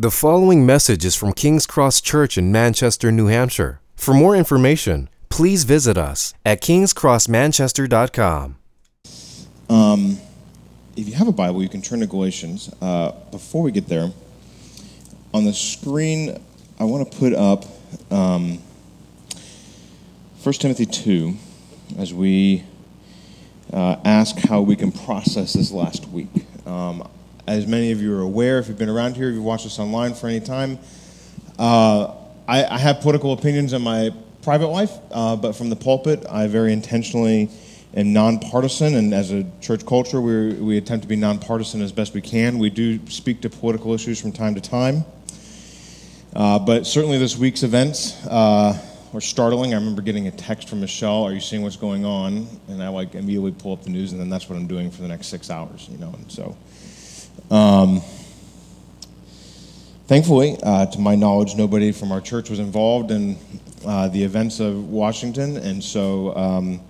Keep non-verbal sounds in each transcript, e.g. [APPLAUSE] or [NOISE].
The following message is from King's Cross Church in Manchester, New Hampshire. For more information, please visit us at kingscrossmanchester.com. Um, if you have a Bible, you can turn to Galatians. Uh, before we get there, on the screen, I want to put up um, 1 Timothy 2 as we uh, ask how we can process this last week. Um, as many of you are aware, if you've been around here, if you've watched us online for any time, uh, I, I, have political opinions in my private life, uh, but from the pulpit, I very intentionally am nonpartisan, and as a church culture, we we attempt to be nonpartisan as best we can. We do speak to political issues from time to time, uh, but certainly this week's events uh, were startling. I remember getting a text from Michelle, "Are you seeing what's going on?" And I like immediately pull up the news, and then that's what I'm doing for the next six hours, you know, and so. Um, thankfully, uh, to my knowledge, nobody from our church was involved in uh, the events of Washington, and so um,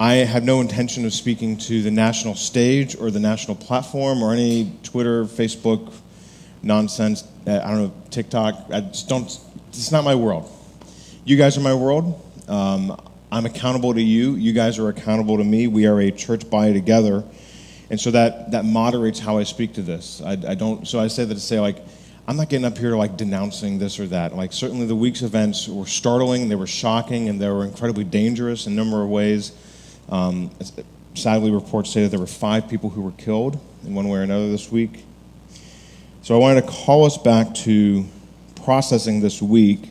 I have no intention of speaking to the national stage or the national platform or any Twitter, Facebook nonsense. Uh, I don't know TikTok. I just don't. It's not my world. You guys are my world. Um, I'm accountable to you. You guys are accountable to me. We are a church body together and so that that moderates how I speak to this. I, I don't. So I say that to say like. I'm not getting up here like denouncing this or that. Like certainly the week's events were startling, they were shocking, and they were incredibly dangerous in a number of ways. Um, sadly, reports say that there were five people who were killed in one way or another this week. So I wanted to call us back to processing this week.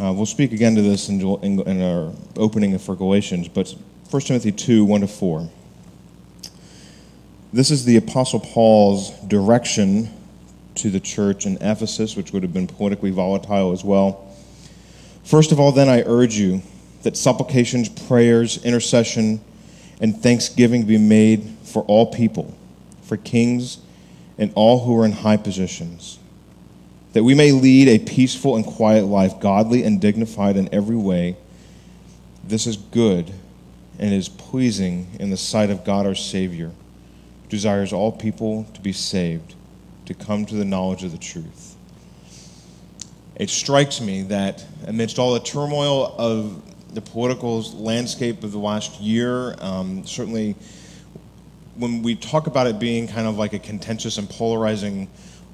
Uh, we'll speak again to this in, in, in our opening for Galatians, but 1 Timothy 2 1 to 4. This is the Apostle Paul's direction to the church in Ephesus, which would have been politically volatile as well. First of all, then, I urge you that supplications, prayers, intercession, and thanksgiving be made for all people, for kings and all who are in high positions, that we may lead a peaceful and quiet life, godly and dignified in every way. This is good and is pleasing in the sight of God our Savior desires all people to be saved, to come to the knowledge of the truth. It strikes me that amidst all the turmoil of the political landscape of the last year, um, certainly when we talk about it being kind of like a contentious and polarizing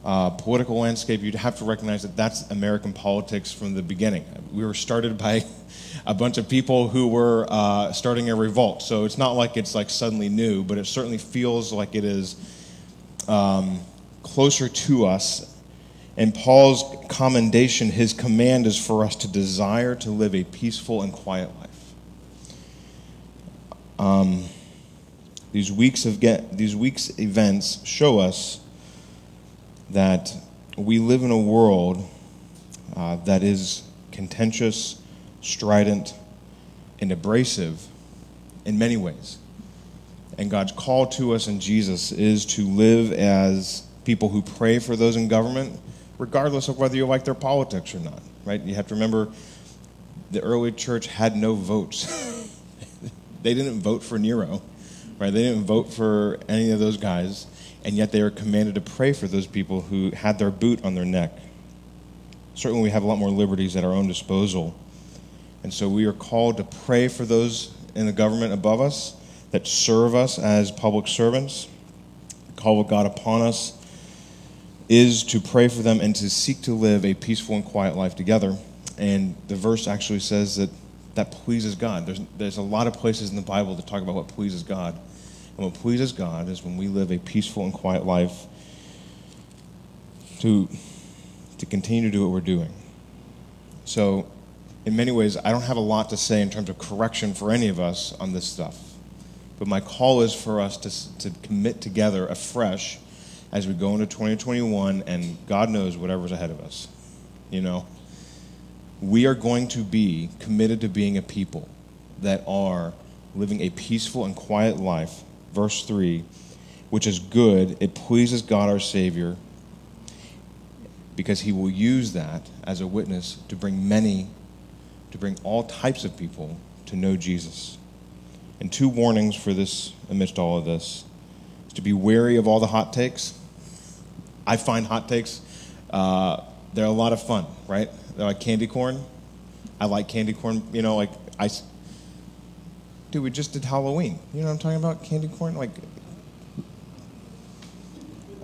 uh, political landscape, you'd have to recognize that that's American politics from the beginning. We were started by [LAUGHS] a bunch of people who were uh, starting a revolt. So it's not like it's like suddenly new, but it certainly feels like it is um, closer to us. And Paul's commendation, his command is for us to desire to live a peaceful and quiet life. Um, these weeks of get, these weeks events show us that we live in a world uh, that is contentious strident, and abrasive in many ways. And God's call to us in Jesus is to live as people who pray for those in government, regardless of whether you like their politics or not, right? You have to remember the early church had no votes. [LAUGHS] they didn't vote for Nero, right? They didn't vote for any of those guys, and yet they were commanded to pray for those people who had their boot on their neck. Certainly, we have a lot more liberties at our own disposal and so we are called to pray for those in the government above us that serve us as public servants. The call of God upon us is to pray for them and to seek to live a peaceful and quiet life together. And the verse actually says that that pleases God. There's, there's a lot of places in the Bible that talk about what pleases God. And what pleases God is when we live a peaceful and quiet life to, to continue to do what we're doing. So in many ways, I don't have a lot to say in terms of correction for any of us on this stuff. But my call is for us to, to commit together afresh as we go into 2021 and God knows whatever's ahead of us. You know, we are going to be committed to being a people that are living a peaceful and quiet life. Verse 3 which is good, it pleases God our Savior because he will use that as a witness to bring many to bring all types of people to know Jesus. And two warnings for this amidst all of this is to be wary of all the hot takes. I find hot takes Uh, they're a lot of fun, right? They're like candy corn. I like candy corn. You know, like I. Dude, we just did Halloween. You know what I'm talking about? Candy corn, like.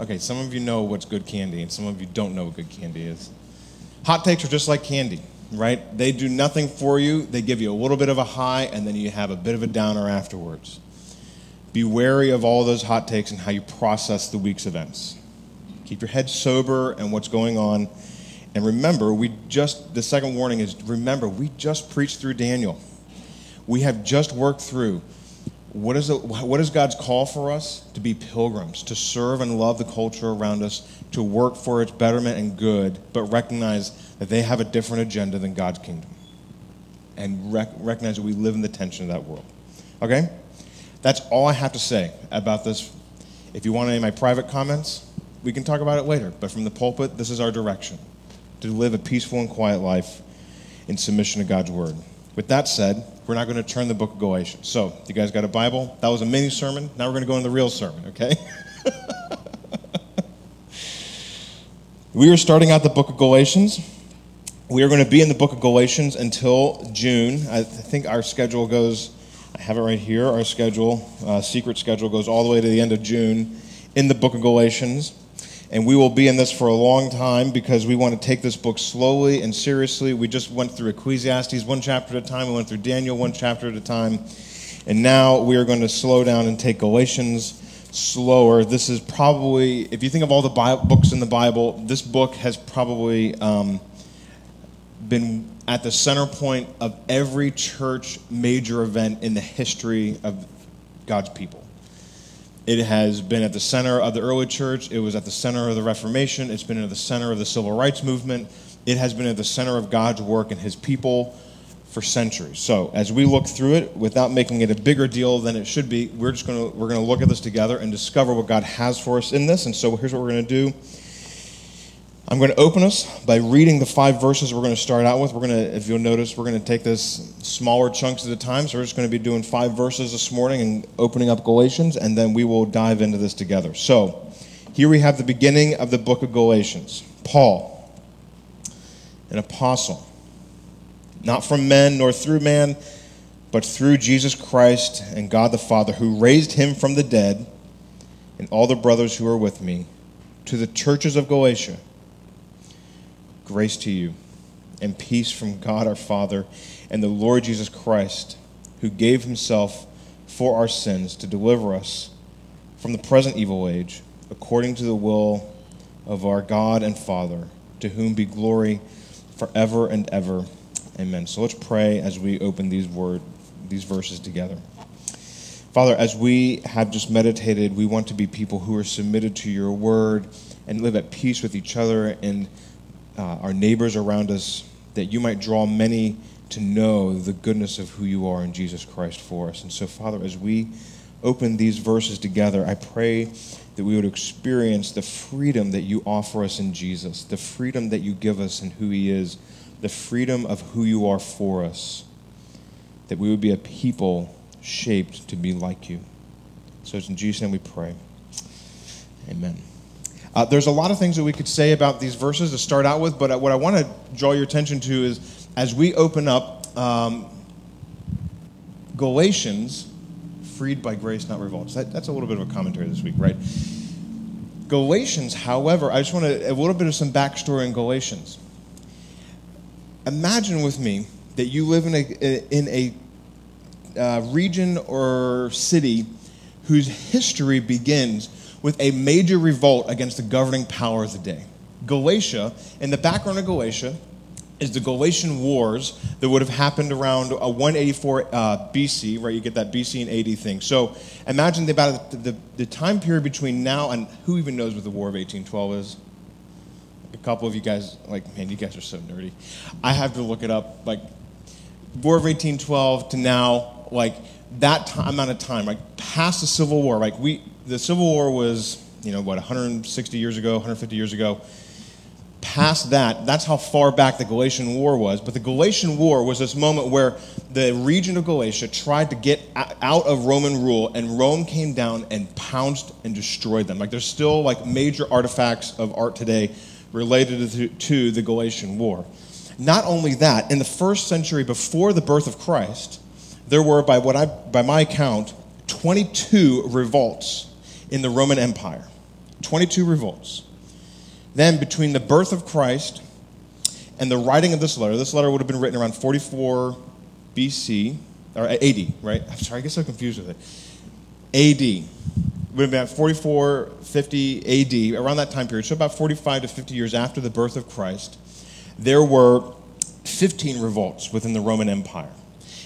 Okay, some of you know what's good candy, and some of you don't know what good candy is. Hot takes are just like candy, right? They do nothing for you. They give you a little bit of a high, and then you have a bit of a downer afterwards. Be wary of all those hot takes and how you process the week's events. Keep your head sober and what's going on. And remember, we just, the second warning is remember, we just preached through Daniel. We have just worked through what is, it, what is God's call for us? To be pilgrims, to serve and love the culture around us, to work for its betterment and good, but recognize that they have a different agenda than God's kingdom. And rec- recognize that we live in the tension of that world. Okay? That's all I have to say about this. If you want any of my private comments, we can talk about it later. But from the pulpit, this is our direction to live a peaceful and quiet life in submission to God's word. With that said, we're not going to turn the book of Galatians. So, you guys got a Bible? That was a mini sermon. Now we're going to go into the real sermon, okay? [LAUGHS] we are starting out the book of Galatians. We are going to be in the book of Galatians until June. I think our schedule goes, I have it right here. Our schedule, uh, secret schedule, goes all the way to the end of June in the book of Galatians. And we will be in this for a long time because we want to take this book slowly and seriously. We just went through Ecclesiastes one chapter at a time, we went through Daniel one chapter at a time. And now we are going to slow down and take Galatians slower. This is probably, if you think of all the books in the Bible, this book has probably um, been at the center point of every church major event in the history of God's people. It has been at the center of the early church. It was at the center of the Reformation. It's been at the center of the civil rights movement. It has been at the center of God's work and his people for centuries. So, as we look through it, without making it a bigger deal than it should be, we're just going to we're going to look at this together and discover what God has for us in this. And so, here's what we're going to do. I'm going to open us by reading the five verses we're going to start out with. We're going to, if you'll notice, we're going to take this smaller chunks at a time. So we're just going to be doing five verses this morning and opening up Galatians, and then we will dive into this together. So here we have the beginning of the book of Galatians. Paul, an apostle, not from men nor through man, but through Jesus Christ and God the Father, who raised him from the dead, and all the brothers who are with me, to the churches of Galatia Grace to you and peace from God our Father and the Lord Jesus Christ, who gave himself for our sins to deliver us from the present evil age, according to the will of our God and Father, to whom be glory forever and ever. Amen. So let's pray as we open these word these verses together. Father, as we have just meditated, we want to be people who are submitted to your word and live at peace with each other and uh, our neighbors around us, that you might draw many to know the goodness of who you are in Jesus Christ for us. And so, Father, as we open these verses together, I pray that we would experience the freedom that you offer us in Jesus, the freedom that you give us in who He is, the freedom of who you are for us, that we would be a people shaped to be like you. So it's in Jesus' name we pray. Amen. Uh, there's a lot of things that we could say about these verses to start out with, but uh, what I want to draw your attention to is as we open up um, Galatians, freed by grace, not revolt. That, that's a little bit of a commentary this week, right? Galatians, however, I just want to, a little bit of some backstory in Galatians. Imagine with me that you live in a, in a uh, region or city whose history begins with a major revolt against the governing power of the day. Galatia, in the background of Galatia, is the Galatian Wars that would have happened around uh, 184 uh, BC, right? You get that BC and AD thing. So imagine the, about the, the, the, time period between now and who even knows what the War of 1812 is? A couple of you guys, like, man, you guys are so nerdy. I have to look it up. Like, War of 1812 to now, like, that time, amount of time, like, past the Civil War, like, we, the Civil War was, you know, what, 160 years ago, 150 years ago. Past that, that's how far back the Galatian War was. But the Galatian War was this moment where the region of Galatia tried to get out of Roman rule, and Rome came down and pounced and destroyed them. Like there's still like major artifacts of art today related to, the Galatian War. Not only that, in the first century before the birth of Christ, there were, by, what I, by my count, 22 revolts in the Roman Empire. 22 revolts. Then, between the birth of Christ and the writing of this letter, this letter would have been written around 44 BC, or AD, right? I'm sorry, I get so confused with it. AD. Would have been about 44, 50 AD, around that time period, so about 45 to 50 years after the birth of Christ, there were 15 revolts within the Roman Empire.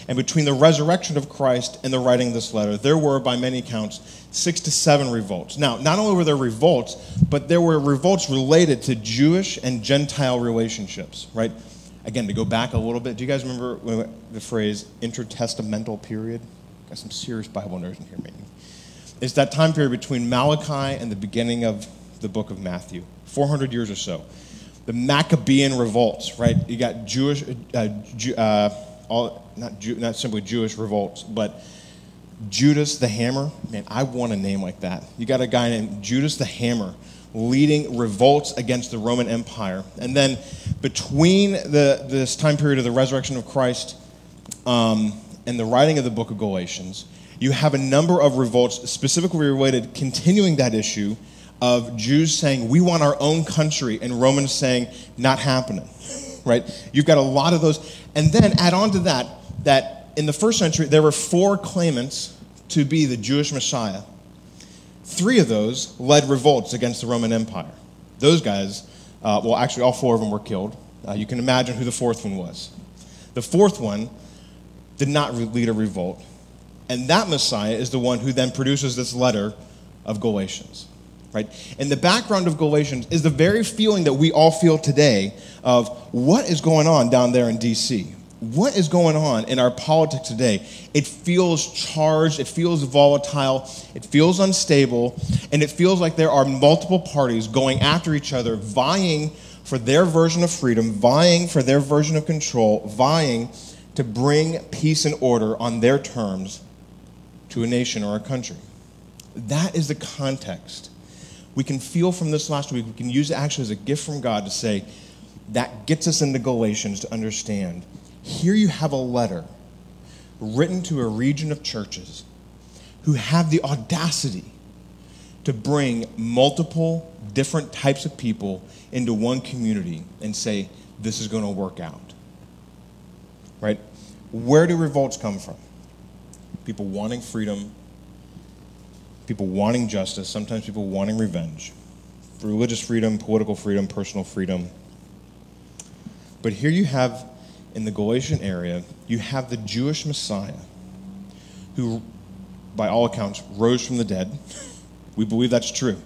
And between the resurrection of Christ and the writing of this letter, there were, by many accounts, six to seven revolts. Now, not only were there revolts, but there were revolts related to Jewish and Gentile relationships, right? Again, to go back a little bit, do you guys remember the phrase intertestamental period? Got some serious Bible nerds in here, maybe. It's that time period between Malachi and the beginning of the book of Matthew, 400 years or so. The Maccabean revolts, right? You got Jewish, uh, uh, all, not, Jew, not simply Jewish revolts, but Judas the Hammer. Man, I want a name like that. You got a guy named Judas the Hammer leading revolts against the Roman Empire. And then between the, this time period of the resurrection of Christ um, and the writing of the book of Galatians, you have a number of revolts specifically related, continuing that issue of Jews saying, We want our own country, and Romans saying, Not happening. [LAUGHS] right? You've got a lot of those. And then add on to that, that in the first century, there were four claimants to be the Jewish Messiah. Three of those led revolts against the Roman Empire. Those guys, uh, well, actually, all four of them were killed. Uh, you can imagine who the fourth one was. The fourth one did not lead a revolt. And that Messiah is the one who then produces this letter of Galatians right? And the background of Galatians is the very feeling that we all feel today of what is going on down there in DC? What is going on in our politics today? It feels charged, it feels volatile, it feels unstable, and it feels like there are multiple parties going after each other, vying for their version of freedom, vying for their version of control, vying to bring peace and order on their terms to a nation or a country. That is the context we can feel from this last week, we can use it actually as a gift from God to say, that gets us into Galatians to understand. Here you have a letter written to a region of churches who have the audacity to bring multiple different types of people into one community and say, this is going to work out. Right? Where do revolts come from? People wanting freedom, people wanting justice, sometimes people wanting revenge, religious freedom, political freedom, personal freedom. But here you have, in the Galatian area, you have the Jewish Messiah who, by all accounts, rose from the dead. [LAUGHS] we believe that's true.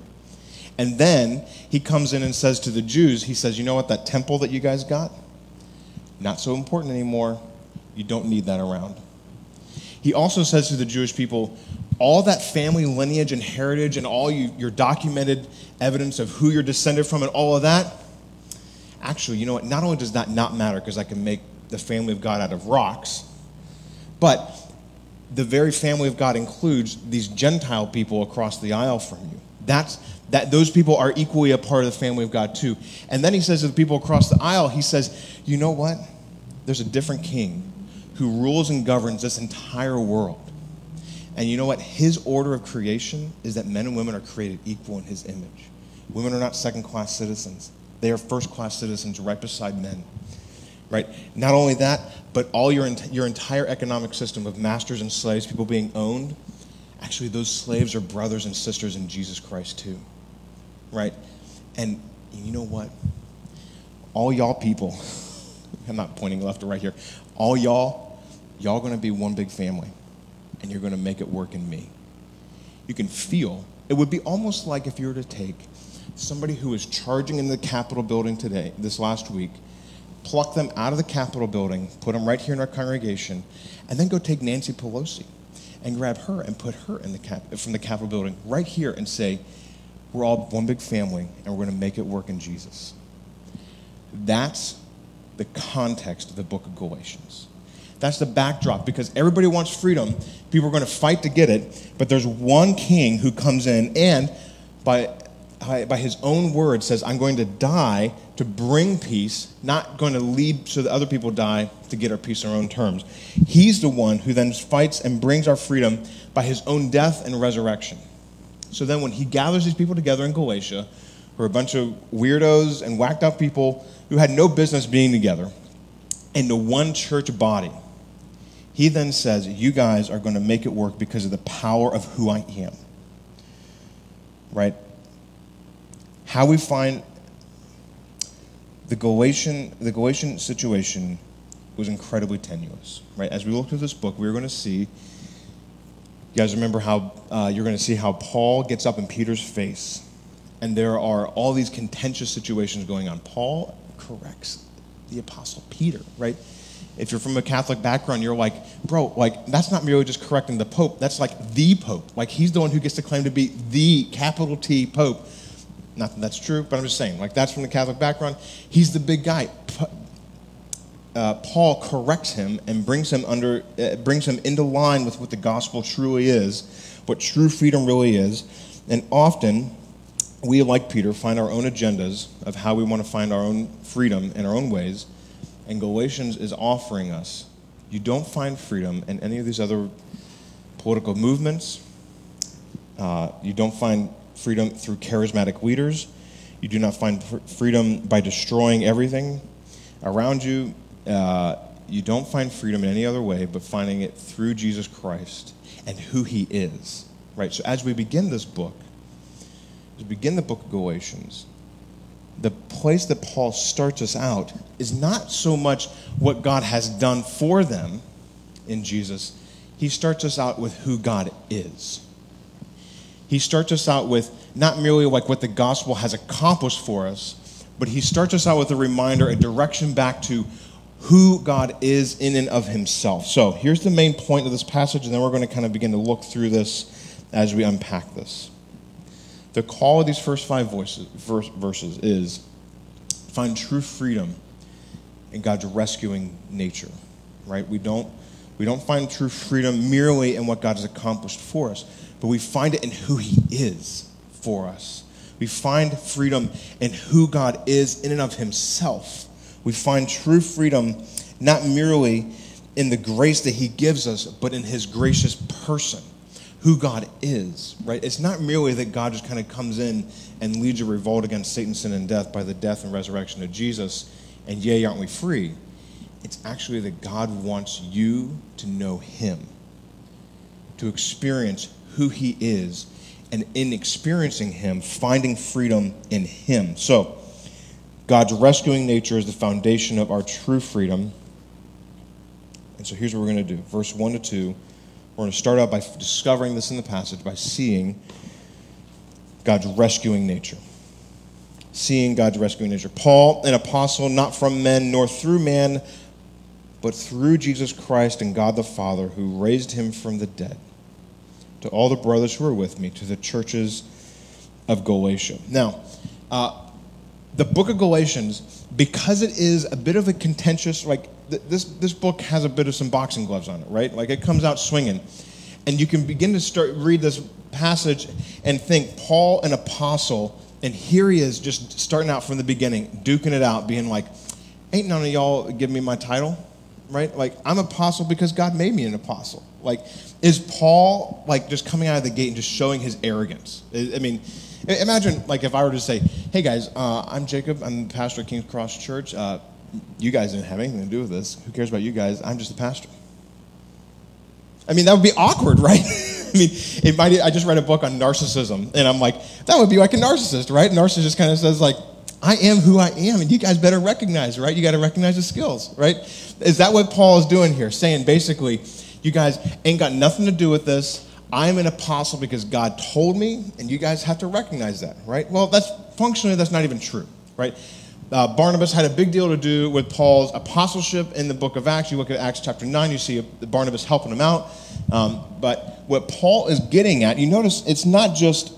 And then he comes in and says to the Jews, he says, You know what, that temple that you guys got? Not so important anymore. You don't need that around. He also says to the Jewish people, all that family lineage and heritage and all you, your documented evidence of who you're descended from and all of that, actually, you know what? Not only does that not matter because I can make the family of God out of rocks, but the very family of God includes these Gentile people across the aisle from you. That's that those people are equally a part of the family of God too. And then he says to the people across the aisle, he says, "You know what? There's a different king who rules and governs this entire world. And you know what? His order of creation is that men and women are created equal in his image. Women are not second class citizens, they are first class citizens right beside men. Right? Not only that, but all your, your entire economic system of masters and slaves, people being owned, actually, those slaves are brothers and sisters in Jesus Christ too. Right? And you know what? All y'all people, [LAUGHS] I'm not pointing left or right here, all y'all, y'all gonna be one big family and you're going to make it work in me. You can feel, it would be almost like if you were to take somebody who is charging in the Capitol building today, this last week, pluck them out of the Capitol building, put them right here in our congregation, and then go take Nancy Pelosi and grab her and put her in the cap- from the Capitol building right here and say, we're all one big family and we're going to make it work in Jesus. That's the context of the book of Galatians. That's the backdrop because everybody wants freedom. People are going to fight to get it, but there's one king who comes in, and by by his own word, says, I'm going to die to bring peace, not going to lead so that other people die to get our peace on our own terms. He's the one who then fights and brings our freedom by his own death and resurrection. So then, when he gathers these people together in Galatia, who are a bunch of weirdos and whacked out people who had no business being together, into one church body, he then says, You guys are going to make it work because of the power of who I am. Right? How we find the Galatian, the Galatian situation was incredibly tenuous. Right? As we look through this book, we're going to see. You guys remember how uh, you're going to see how Paul gets up in Peter's face, and there are all these contentious situations going on. Paul corrects the apostle Peter, right? If you're from a Catholic background, you're like, bro, like that's not merely just correcting the Pope. That's like the Pope. Like he's the one who gets to claim to be the capital T Pope. Not that that's true, but I'm just saying, like that's from the Catholic background. He's the big guy. Uh, Paul corrects him and brings him under, uh, brings him into line with what the gospel truly is, what true freedom really is. And often, we, like Peter, find our own agendas of how we want to find our own freedom in our own ways and Galatians is offering us. You don't find freedom in any of these other political movements. Uh, you don't find freedom through charismatic leaders. You do not find freedom by destroying everything around you. Uh, you don't find freedom in any other way but finding it through Jesus Christ and who he is. Right? So as we begin this book, as we begin the book of Galatians, the place that Paul starts us out is not so much what God has done for them in Jesus. He starts us out with who God is. He starts us out with not merely like what the gospel has accomplished for us, but he starts us out with a reminder, a direction back to who God is in and of himself. So here's the main point of this passage, and then we're going to kind of begin to look through this as we unpack this. The call of these first five voices, verse, verses is find true freedom in God's rescuing nature, right? We don't, we don't find true freedom merely in what God has accomplished for us, but we find it in who He is for us. We find freedom in who God is in and of Himself. We find true freedom not merely in the grace that He gives us, but in His gracious person who God is, right? It's not merely that God just kind of comes in and leads a revolt against Satan, sin, and death by the death and resurrection of Jesus, and yay, aren't we free? It's actually that God wants you to know Him, to experience who He is, and in experiencing Him, finding freedom in Him. So, God's rescuing nature is the foundation of our true freedom. And so here's what we're going to do verse 1 to 2 we're going to start out by discovering this in the passage by seeing God's rescuing nature. Seeing God's rescuing nature. Paul, an apostle, not from men nor through man, but through Jesus Christ and God the Father, who raised him from the dead. To all the brothers who are with me, to the churches of Galatia. Now, uh, the book of Galatians, because it is a bit of a contentious, like this, this book has a bit of some boxing gloves on it, right? Like it comes out swinging. And you can begin to start read this passage and think Paul, an apostle, and here he is just starting out from the beginning, duking it out, being like, ain't none of y'all give me my title, right? Like I'm apostle because God made me an apostle. Like, is Paul like just coming out of the gate and just showing his arrogance? I mean, imagine like if I were to say, hey guys, uh, I'm Jacob, I'm the pastor of King's Cross Church. Uh, you guys didn't have anything to do with this. Who cares about you guys? I'm just a pastor. I mean, that would be awkward, [LAUGHS] right? I mean, it might, I just read a book on narcissism, and I'm like, that would be like a narcissist, right? Narcissist kind of says, like, I am who I am, and you guys better recognize, right? You got to recognize the skills, right? Is that what Paul is doing here? Saying basically, you guys ain't got nothing to do with this. I'm an apostle because God told me, and you guys have to recognize that, right? Well, that's functionally that's not even true, right? Uh, Barnabas had a big deal to do with Paul's apostleship in the book of Acts. You look at Acts chapter 9, you see Barnabas helping him out. Um, but what Paul is getting at, you notice it's not just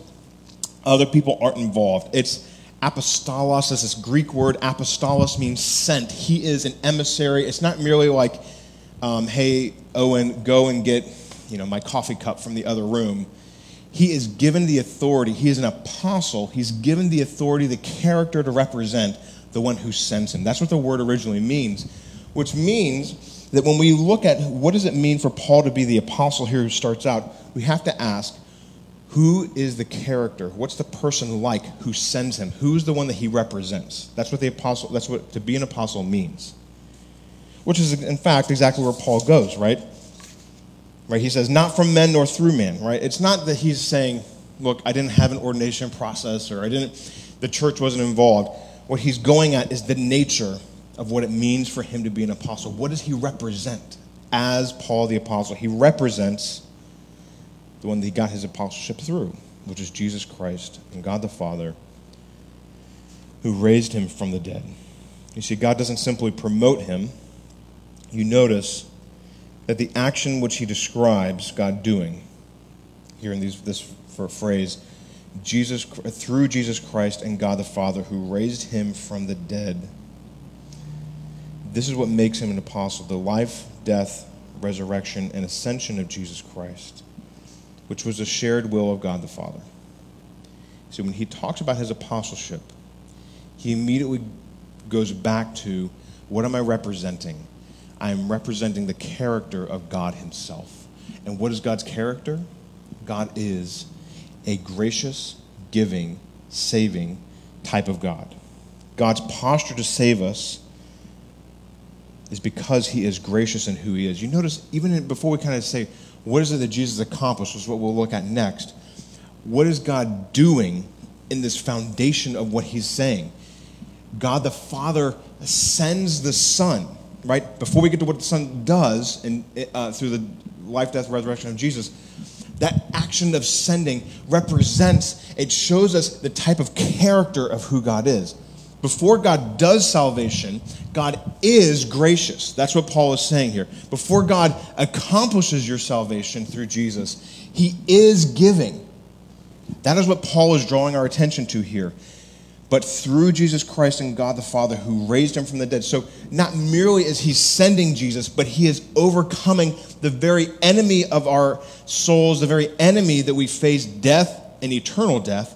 other people aren't involved. It's apostolos, is this Greek word. Apostolos means sent. He is an emissary. It's not merely like, um, hey, Owen, go and get you know, my coffee cup from the other room. he is given the authority. He is an apostle. He's given the authority, the character to represent the one who sends him. That's what the word originally means, which means that when we look at what does it mean for Paul to be the apostle here who starts out, we have to ask who is the character? What's the person like who sends him? Who's the one that he represents? That's what the apostle that's what to be an apostle means. Which is in fact exactly where Paul goes, right? Right? He says, not from men nor through man, right? It's not that he's saying, look, I didn't have an ordination process or I didn't the church wasn't involved. What he's going at is the nature of what it means for him to be an apostle. What does he represent as Paul the apostle? He represents the one that he got his apostleship through, which is Jesus Christ and God the Father, who raised him from the dead. You see, God doesn't simply promote him. You notice that the action which he describes God doing, here in these, this phrase, Jesus, through Jesus Christ and God the Father, who raised him from the dead. This is what makes him an apostle the life, death, resurrection, and ascension of Jesus Christ which was a shared will of God the Father. So when he talks about his apostleship, he immediately goes back to what am I representing? I am representing the character of God himself. And what is God's character? God is a gracious, giving, saving type of God. God's posture to save us is because he is gracious in who he is. You notice, even before we kind of say, what is it that Jesus accomplished, which is what we'll look at next. What is God doing in this foundation of what he's saying? God the Father sends the Son, right? Before we get to what the Son does in, uh, through the life, death, resurrection of Jesus, that action of sending represents, it shows us the type of character of who God is. Before God does salvation, God is gracious. That's what Paul is saying here. Before God accomplishes your salvation through Jesus, he is giving. That is what Paul is drawing our attention to here. But through Jesus Christ and God the Father who raised him from the dead. So not merely is he sending Jesus, but he is overcoming the very enemy of our souls, the very enemy that we face, death and eternal death.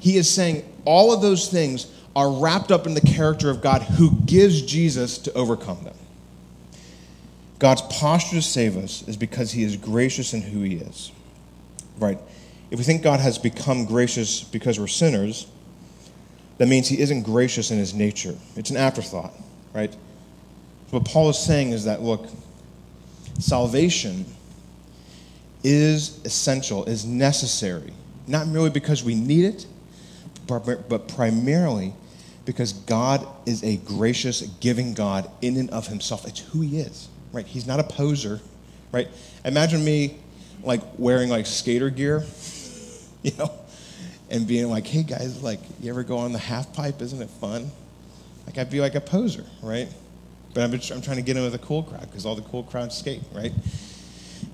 He is saying all of those things are wrapped up in the character of God who gives Jesus to overcome them. God's posture to save us is because he is gracious in who he is. Right? If we think God has become gracious because we're sinners, that means he isn't gracious in his nature. It's an afterthought, right? What Paul is saying is that, look, salvation is essential, is necessary, not merely because we need it, but primarily because God is a gracious, giving God in and of himself. It's who he is, right? He's not a poser, right? Imagine me like wearing like skater gear, [LAUGHS] you know, and being like, hey guys, like, you ever go on the half pipe? Isn't it fun? Like, I'd be like a poser, right? But I'm, I'm trying to get in with a cool crowd because all the cool crowds skate, right?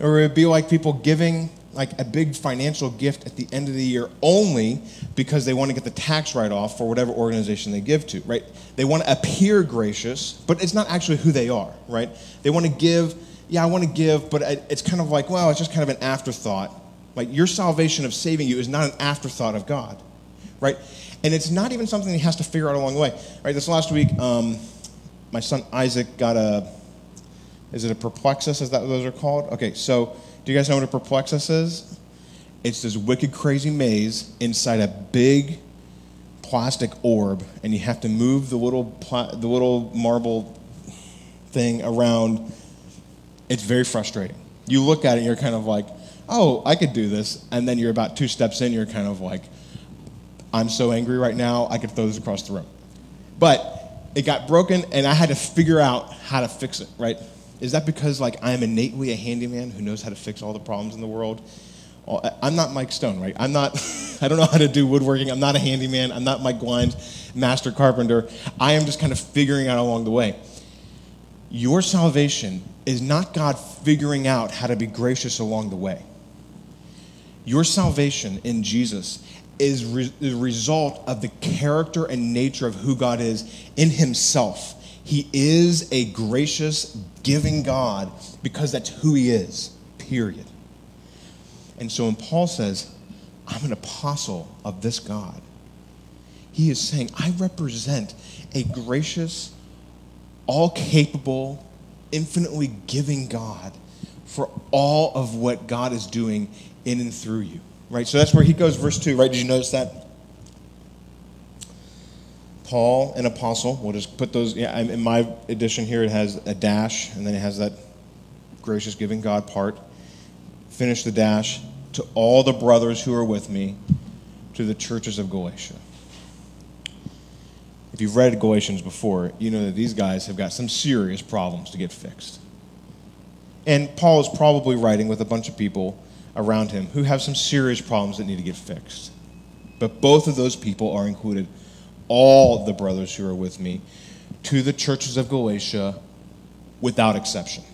Or it'd be like people giving like a big financial gift at the end of the year only because they want to get the tax write off for whatever organization they give to, right? They want to appear gracious, but it's not actually who they are, right? They want to give, yeah, I want to give, but it's kind of like, well, it's just kind of an afterthought. Like your salvation of saving you is not an afterthought of God, right? And it's not even something he has to figure out along the way, right? This last week, um, my son Isaac got a, is it a perplexus? Is that what those are called? Okay, so do you guys know what a perplexus is? It's this wicked, crazy maze inside a big plastic orb, and you have to move the little pla- the little marble thing around. It's very frustrating. You look at it, and you're kind of like, "Oh, I could do this," and then you're about two steps in, you're kind of like, "I'm so angry right now, I could throw this across the room." But it got broken, and I had to figure out how to fix it. Right? Is that because like I am innately a handyman who knows how to fix all the problems in the world? I'm not Mike Stone, right? I'm not, [LAUGHS] I don't know how to do woodworking. I'm not a handyman. I'm not Mike Glines, master carpenter. I am just kind of figuring out along the way. Your salvation is not God figuring out how to be gracious along the way. Your salvation in Jesus is re- the result of the character and nature of who God is in Himself. He is a gracious, giving God because that's who He is, period. And so when Paul says, I'm an apostle of this God. He is saying, I represent a gracious, all capable, infinitely giving God for all of what God is doing in and through you. Right? So that's where he goes, verse 2, right? Did you notice that? Paul, an apostle, we'll just put those, yeah, in my edition here, it has a dash, and then it has that gracious giving God part. Finish the dash. To all the brothers who are with me, to the churches of Galatia. If you've read Galatians before, you know that these guys have got some serious problems to get fixed. And Paul is probably writing with a bunch of people around him who have some serious problems that need to get fixed. But both of those people are included, all the brothers who are with me, to the churches of Galatia without exception.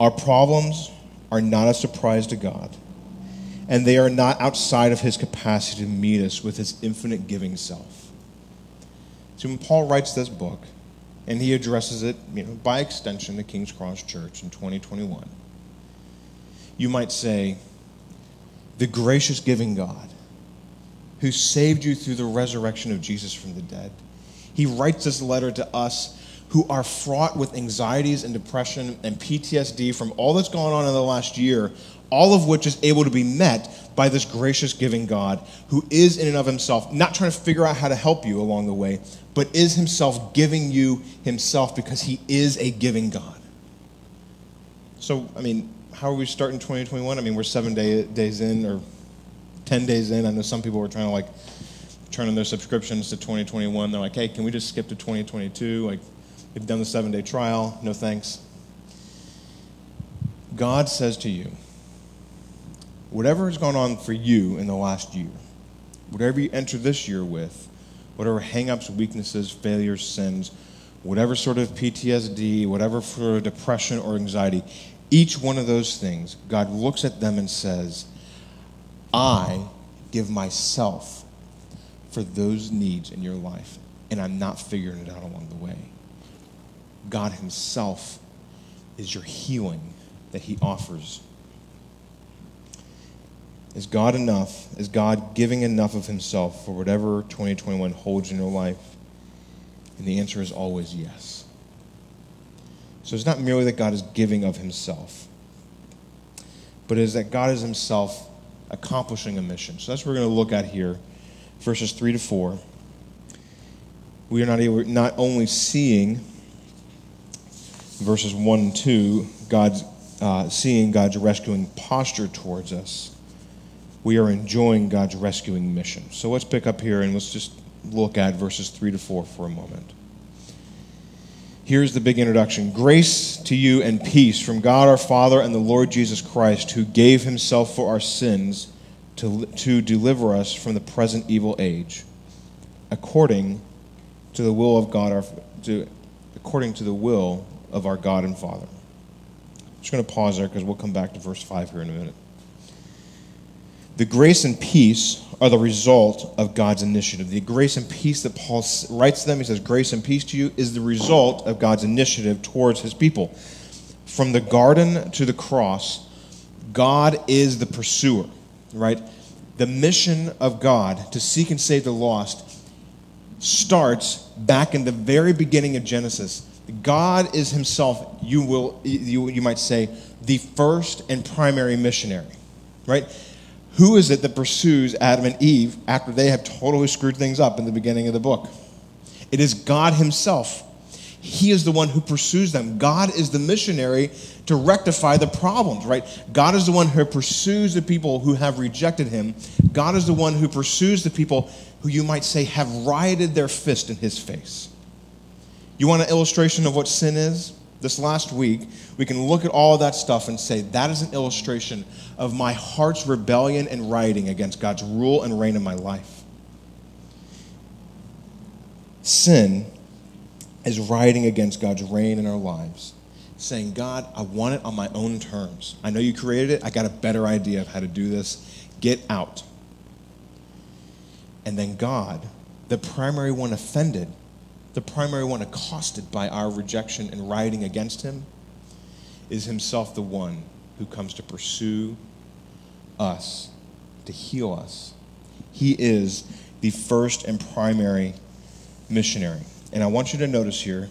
Our problems are not a surprise to God and they are not outside of his capacity to meet us with his infinite giving self. So when Paul writes this book, and he addresses it, you know, by extension to King's Cross Church in 2021, you might say, the gracious giving God who saved you through the resurrection of Jesus from the dead. He writes this letter to us who are fraught with anxieties and depression and PTSD from all that's gone on in the last year all of which is able to be met by this gracious giving God who is in and of himself not trying to figure out how to help you along the way, but is himself giving you himself because he is a giving God. So, I mean, how are we starting 2021? I mean, we're seven day, days in or 10 days in. I know some people were trying to like turn on their subscriptions to 2021. They're like, hey, can we just skip to 2022? Like, we've done the seven day trial. No thanks. God says to you, whatever has gone on for you in the last year, whatever you enter this year with, whatever hangups, weaknesses, failures, sins, whatever sort of PTSD, whatever of depression or anxiety, each one of those things, God looks at them and says, I give myself for those needs in your life, and I'm not figuring it out along the way. God Himself is your healing that He offers is God enough? Is God giving enough of Himself for whatever 2021 holds in your life? And the answer is always yes. So it's not merely that God is giving of Himself, but it is that God is Himself accomplishing a mission. So that's what we're going to look at here, verses 3 to 4. We are not, able, not only seeing verses 1 and 2, God's, uh, seeing God's rescuing posture towards us we are enjoying God's rescuing mission. So let's pick up here and let's just look at verses 3 to 4 for a moment. Here's the big introduction Grace to you and peace from God our Father and the Lord Jesus Christ, who gave himself for our sins to, to deliver us from the present evil age, according to the will of God, our, to, according to the will of our God and Father. I'm just going to pause there because we'll come back to verse 5 here in a minute. The grace and peace are the result of God's initiative. The grace and peace that Paul writes to them, he says, Grace and peace to you, is the result of God's initiative towards his people. From the garden to the cross, God is the pursuer, right? The mission of God to seek and save the lost starts back in the very beginning of Genesis. God is himself, you will you, you might say, the first and primary missionary, right? Who is it that pursues Adam and Eve after they have totally screwed things up in the beginning of the book? It is God Himself. He is the one who pursues them. God is the missionary to rectify the problems, right? God is the one who pursues the people who have rejected Him. God is the one who pursues the people who you might say have rioted their fist in His face. You want an illustration of what sin is? This last week, we can look at all that stuff and say that is an illustration of my heart's rebellion and rioting against God's rule and reign in my life. Sin is rioting against God's reign in our lives, saying, God, I want it on my own terms. I know you created it. I got a better idea of how to do this. Get out. And then God, the primary one offended, the primary one accosted by our rejection and rioting against him, is himself the one who comes to pursue, us, to heal us. He is the first and primary missionary. And I want you to notice here,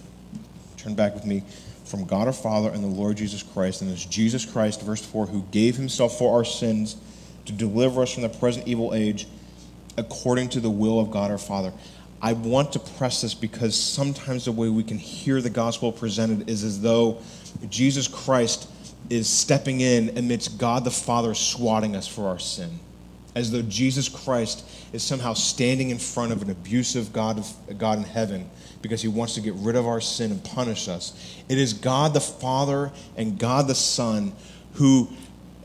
turn back with me, from God our Father and the Lord Jesus Christ. And it's Jesus Christ, verse 4, who gave himself for our sins to deliver us from the present evil age according to the will of God our Father. I want to press this because sometimes the way we can hear the gospel presented is as though Jesus Christ is stepping in amidst God the Father swatting us for our sin. As though Jesus Christ is somehow standing in front of an abusive God, of, God in heaven because he wants to get rid of our sin and punish us. It is God the Father and God the Son who,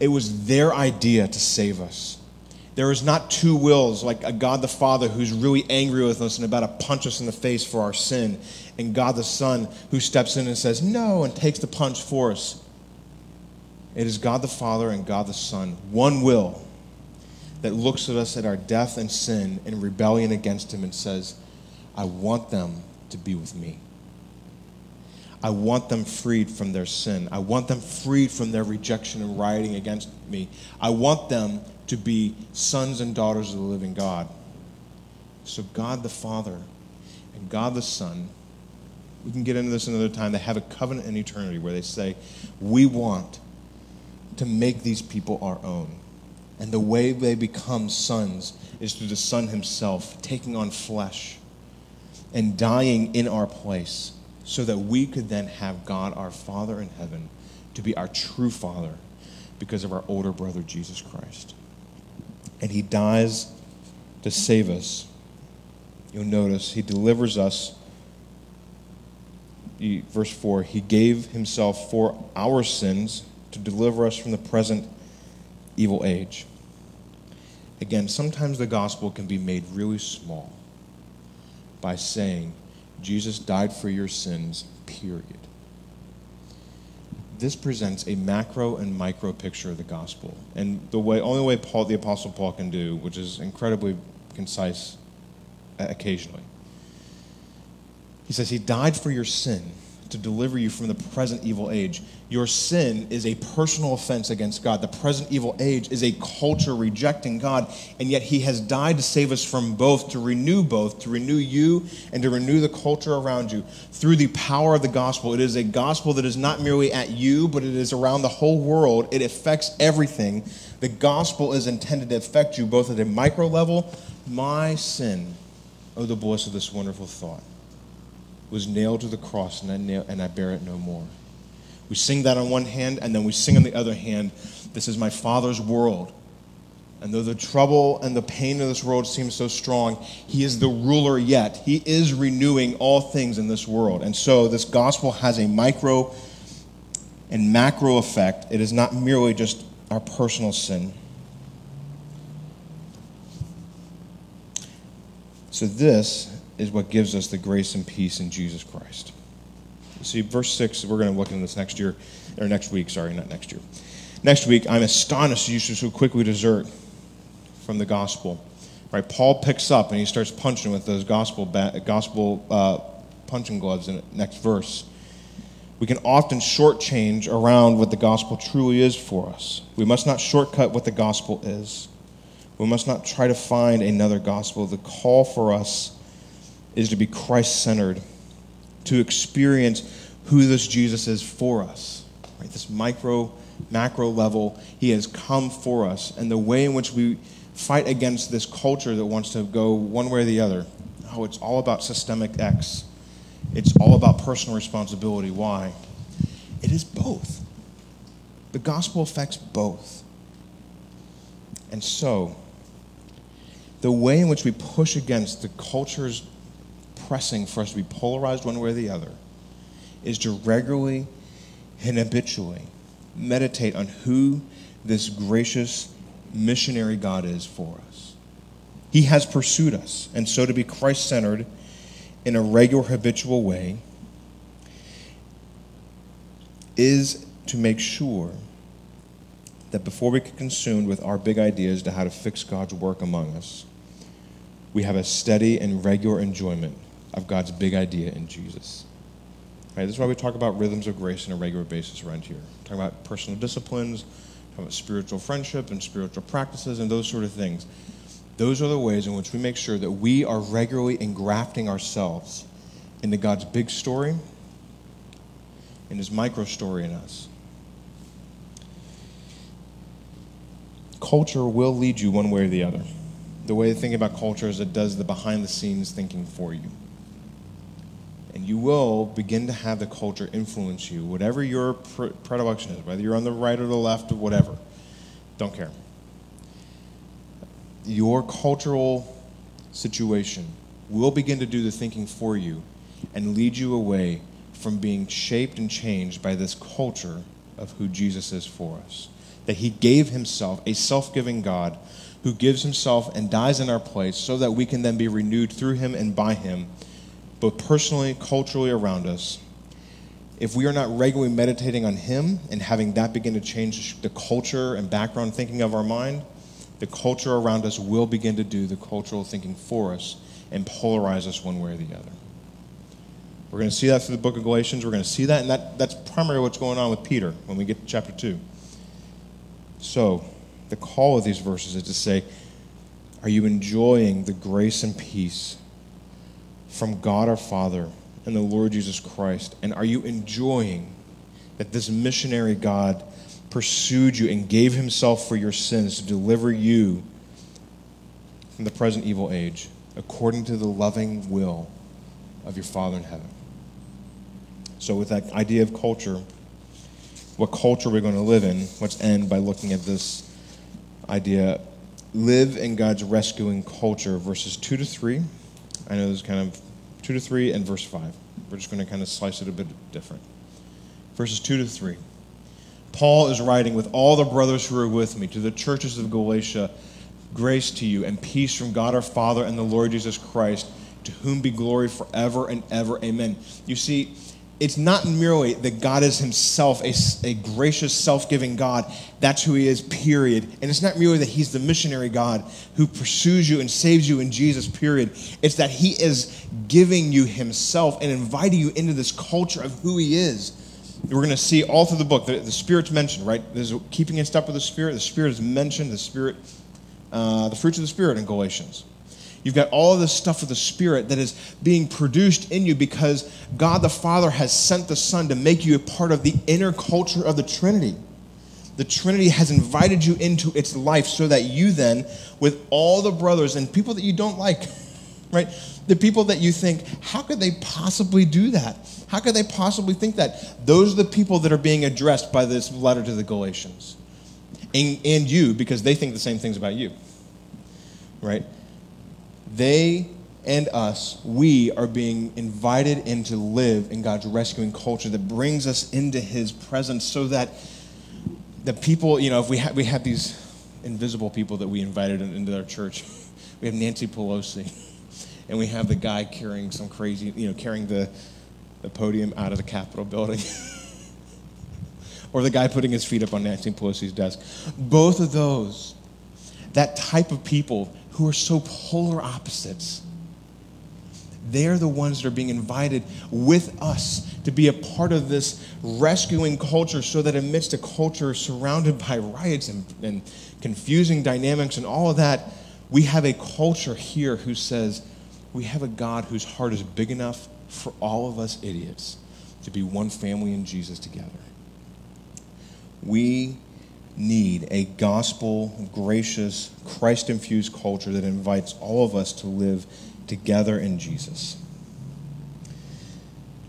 it was their idea to save us. There is not two wills, like a God the Father who's really angry with us and about to punch us in the face for our sin, and God the Son who steps in and says, No, and takes the punch for us. It is God the Father and God the Son, one will, that looks at us at our death and sin and rebellion against Him and says, I want them to be with me. I want them freed from their sin. I want them freed from their rejection and rioting against me. I want them to be sons and daughters of the living God. So, God the Father and God the Son, we can get into this another time. They have a covenant in eternity where they say, We want to make these people our own. And the way they become sons is through the Son Himself taking on flesh and dying in our place so that we could then have God, our Father in heaven, to be our true Father because of our older brother, Jesus Christ. And He dies to save us. You'll notice He delivers us. He, verse 4 He gave Himself for our sins to deliver us from the present evil age. Again, sometimes the gospel can be made really small by saying, Jesus died for your sins, period. This presents a macro and micro picture of the gospel. And the way, only way Paul, the Apostle Paul can do, which is incredibly concise occasionally, he says, He died for your sin to deliver you from the present evil age. Your sin is a personal offense against God. The present evil age is a culture rejecting God, and yet He has died to save us from both, to renew both, to renew you and to renew the culture around you through the power of the gospel. It is a gospel that is not merely at you, but it is around the whole world. It affects everything. The gospel is intended to affect you both at a micro level. My sin, oh, the bliss of this wonderful thought was nailed to the cross, and I, nail, and I bear it no more. We sing that on one hand, and then we sing on the other hand, This is my Father's world. And though the trouble and the pain of this world seems so strong, He is the ruler yet. He is renewing all things in this world. And so this gospel has a micro and macro effect. It is not merely just our personal sin. So, this is what gives us the grace and peace in Jesus Christ. See, verse 6, we're going to look into this next year, or next week, sorry, not next year. Next week, I'm astonished you should so quickly desert from the gospel. Right? Paul picks up and he starts punching with those gospel, gospel uh, punching gloves in the next verse. We can often shortchange around what the gospel truly is for us. We must not shortcut what the gospel is. We must not try to find another gospel. The call for us is to be Christ centered, to experience who this Jesus is for us. Right? This micro, macro level, he has come for us. And the way in which we fight against this culture that wants to go one way or the other. Oh, it's all about systemic X. It's all about personal responsibility. Why? It is both. The gospel affects both. And so, the way in which we push against the culture's pressing for us to be polarized one way or the other is to regularly and habitually meditate on who this gracious missionary God is for us. He has pursued us, and so to be Christ centered in a regular, habitual way is to make sure that before we get consumed with our big ideas to how to fix God's work among us, we have a steady and regular enjoyment of God's big idea in Jesus. Right? This is why we talk about rhythms of grace on a regular basis around here. We're talking about personal disciplines, talking about spiritual friendship and spiritual practices and those sort of things? Those are the ways in which we make sure that we are regularly engrafting ourselves into God's big story and His micro story in us. Culture will lead you one way or the other. The way to think about culture is it does the behind the scenes thinking for you. And you will begin to have the culture influence you, whatever your predilection is, whether you're on the right or the left or whatever. Don't care. Your cultural situation will begin to do the thinking for you and lead you away from being shaped and changed by this culture of who Jesus is for us. That he gave himself, a self giving God who gives himself and dies in our place so that we can then be renewed through him and by him, both personally, culturally around us. If we are not regularly meditating on him and having that begin to change the culture and background thinking of our mind, the culture around us will begin to do the cultural thinking for us and polarize us one way or the other. We're going to see that through the book of Galatians. We're going to see that, and that, that's primarily what's going on with Peter when we get to chapter 2. So, the call of these verses is to say, Are you enjoying the grace and peace from God our Father and the Lord Jesus Christ? And are you enjoying that this missionary God pursued you and gave himself for your sins to deliver you from the present evil age according to the loving will of your Father in heaven? So, with that idea of culture, what culture we're going to live in, let's end by looking at this idea live in God's rescuing culture, verses 2 to 3. I know this is kind of 2 to 3 and verse 5. We're just going to kind of slice it a bit different. Verses 2 to 3. Paul is writing with all the brothers who are with me to the churches of Galatia grace to you and peace from God our Father and the Lord Jesus Christ, to whom be glory forever and ever. Amen. You see, it's not merely that God is himself a, a gracious, self giving God. That's who he is, period. And it's not merely that he's the missionary God who pursues you and saves you in Jesus, period. It's that he is giving you himself and inviting you into this culture of who he is. We're going to see all through the book, the, the Spirit's mentioned, right? There's keeping in step with the Spirit. The Spirit is mentioned, the Spirit, uh, the fruits of the Spirit in Galatians. You've got all this stuff of the Spirit that is being produced in you because God the Father has sent the Son to make you a part of the inner culture of the Trinity. The Trinity has invited you into its life so that you then, with all the brothers and people that you don't like, [LAUGHS] right? The people that you think, how could they possibly do that? How could they possibly think that? Those are the people that are being addressed by this letter to the Galatians. And, and you, because they think the same things about you, right? They and us, we are being invited in to live in God's rescuing culture that brings us into His presence so that the people, you know, if we, ha- we have these invisible people that we invited into our church, [LAUGHS] we have Nancy Pelosi, [LAUGHS] and we have the guy carrying some crazy, you know, carrying the, the podium out of the Capitol building. [LAUGHS] or the guy putting his feet up on Nancy Pelosi's desk. Both of those, that type of people who are so polar opposites. They're the ones that are being invited with us to be a part of this rescuing culture so that amidst a culture surrounded by riots and, and confusing dynamics and all of that, we have a culture here who says, we have a God whose heart is big enough for all of us idiots to be one family in Jesus together. We need a gospel, gracious, Christ infused culture that invites all of us to live together in Jesus.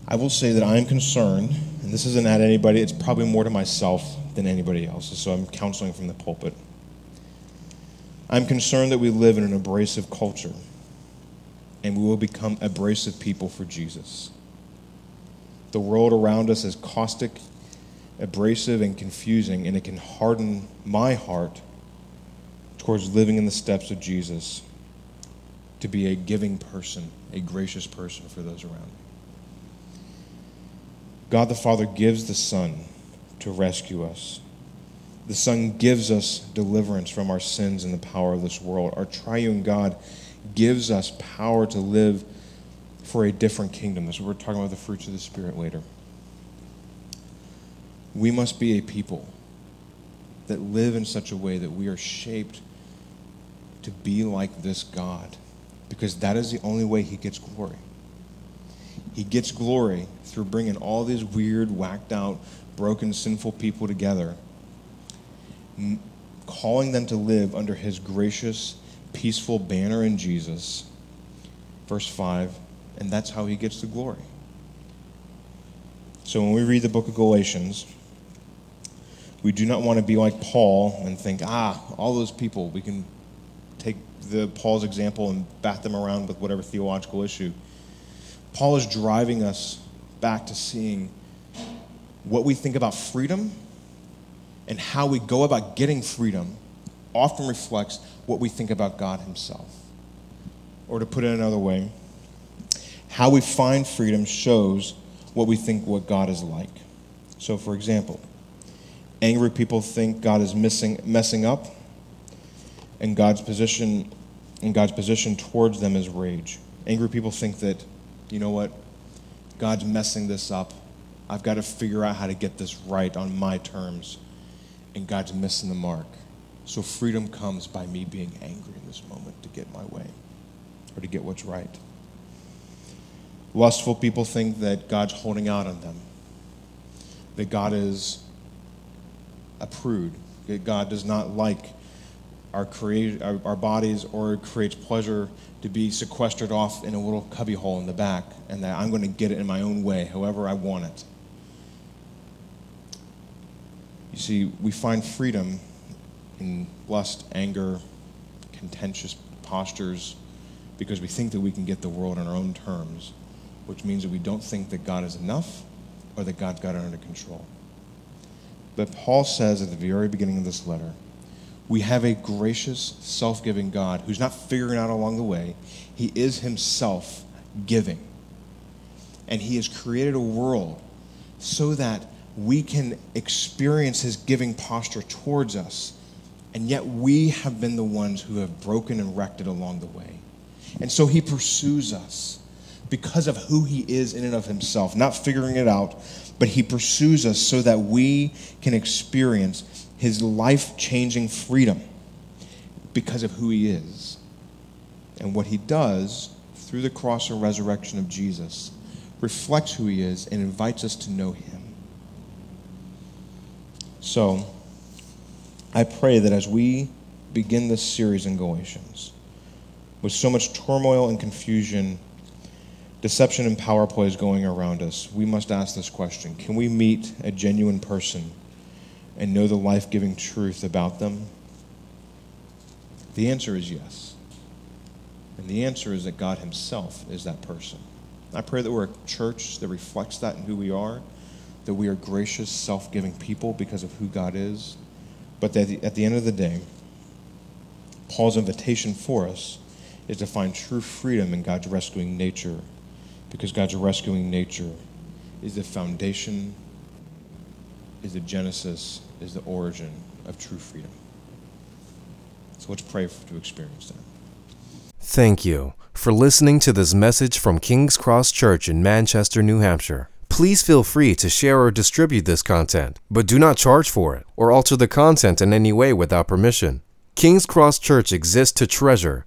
I will say that I am concerned, and this isn't at anybody, it's probably more to myself than anybody else, so I'm counseling from the pulpit. I'm concerned that we live in an abrasive culture, and we will become abrasive people for Jesus. The world around us is caustic abrasive and confusing, and it can harden my heart towards living in the steps of Jesus to be a giving person, a gracious person for those around me. God the Father gives the Son to rescue us. The Son gives us deliverance from our sins and the power of this world. Our triune God gives us power to live for a different kingdom. That's what we're talking about the fruits of the Spirit later we must be a people that live in such a way that we are shaped to be like this God because that is the only way he gets glory. He gets glory through bringing all these weird, whacked out, broken, sinful people together, calling them to live under his gracious, peaceful banner in Jesus. Verse 5, and that's how he gets the glory. So when we read the book of Galatians, we do not want to be like Paul and think, ah, all those people, we can take the Paul's example and bat them around with whatever theological issue. Paul is driving us back to seeing what we think about freedom and how we go about getting freedom often reflects what we think about God Himself. Or to put it another way, how we find freedom shows what we think what God is like. So, for example, angry people think God is missing, messing up, and God's position and God's position towards them is rage. Angry people think that, you know what, God's messing this up. I've got to figure out how to get this right on my terms. And God's missing the mark. So freedom comes by me being angry in this moment to get my way or to get what's right. Lustful people think that God's holding out on them, that God is a prude, God does not like our, create, our, our bodies or creates pleasure to be sequestered off in a little cubbyhole in the back, and that I'm going to get it in my own way, however I want it. You see, we find freedom in lust, anger, contentious postures because we think that we can get the world on our own terms, which means that we don't think that God is enough or that God's got it under control. But Paul says at the very beginning of this letter, we have a gracious, self giving God who's not figuring out along the way. He is himself giving. And he has created a world so that we can experience his giving posture towards us. And yet we have been the ones who have broken and wrecked it along the way. And so he pursues us because of who he is in and of himself, not figuring it out, but he pursues us so that we can experience his life changing freedom because of who he is. And what he does through the cross and resurrection of Jesus reflects who he is and invites us to know him. So, I pray that as we begin this series in Galatians, with so much turmoil and confusion, deception and power plays going around us, we must ask this question Can we meet a genuine person? and know the life giving truth about them? The answer is yes. And the answer is that God Himself is that person. I pray that we're a church that reflects that in who we are, that we are gracious, self giving people because of who God is. But that at the end of the day, Paul's invitation for us is to find true freedom in God's rescuing nature, because God's rescuing nature is the foundation is the genesis, is the origin of true freedom. So let's pray to experience that. Thank you for listening to this message from King's Cross Church in Manchester, New Hampshire. Please feel free to share or distribute this content, but do not charge for it or alter the content in any way without permission. King's Cross Church exists to treasure,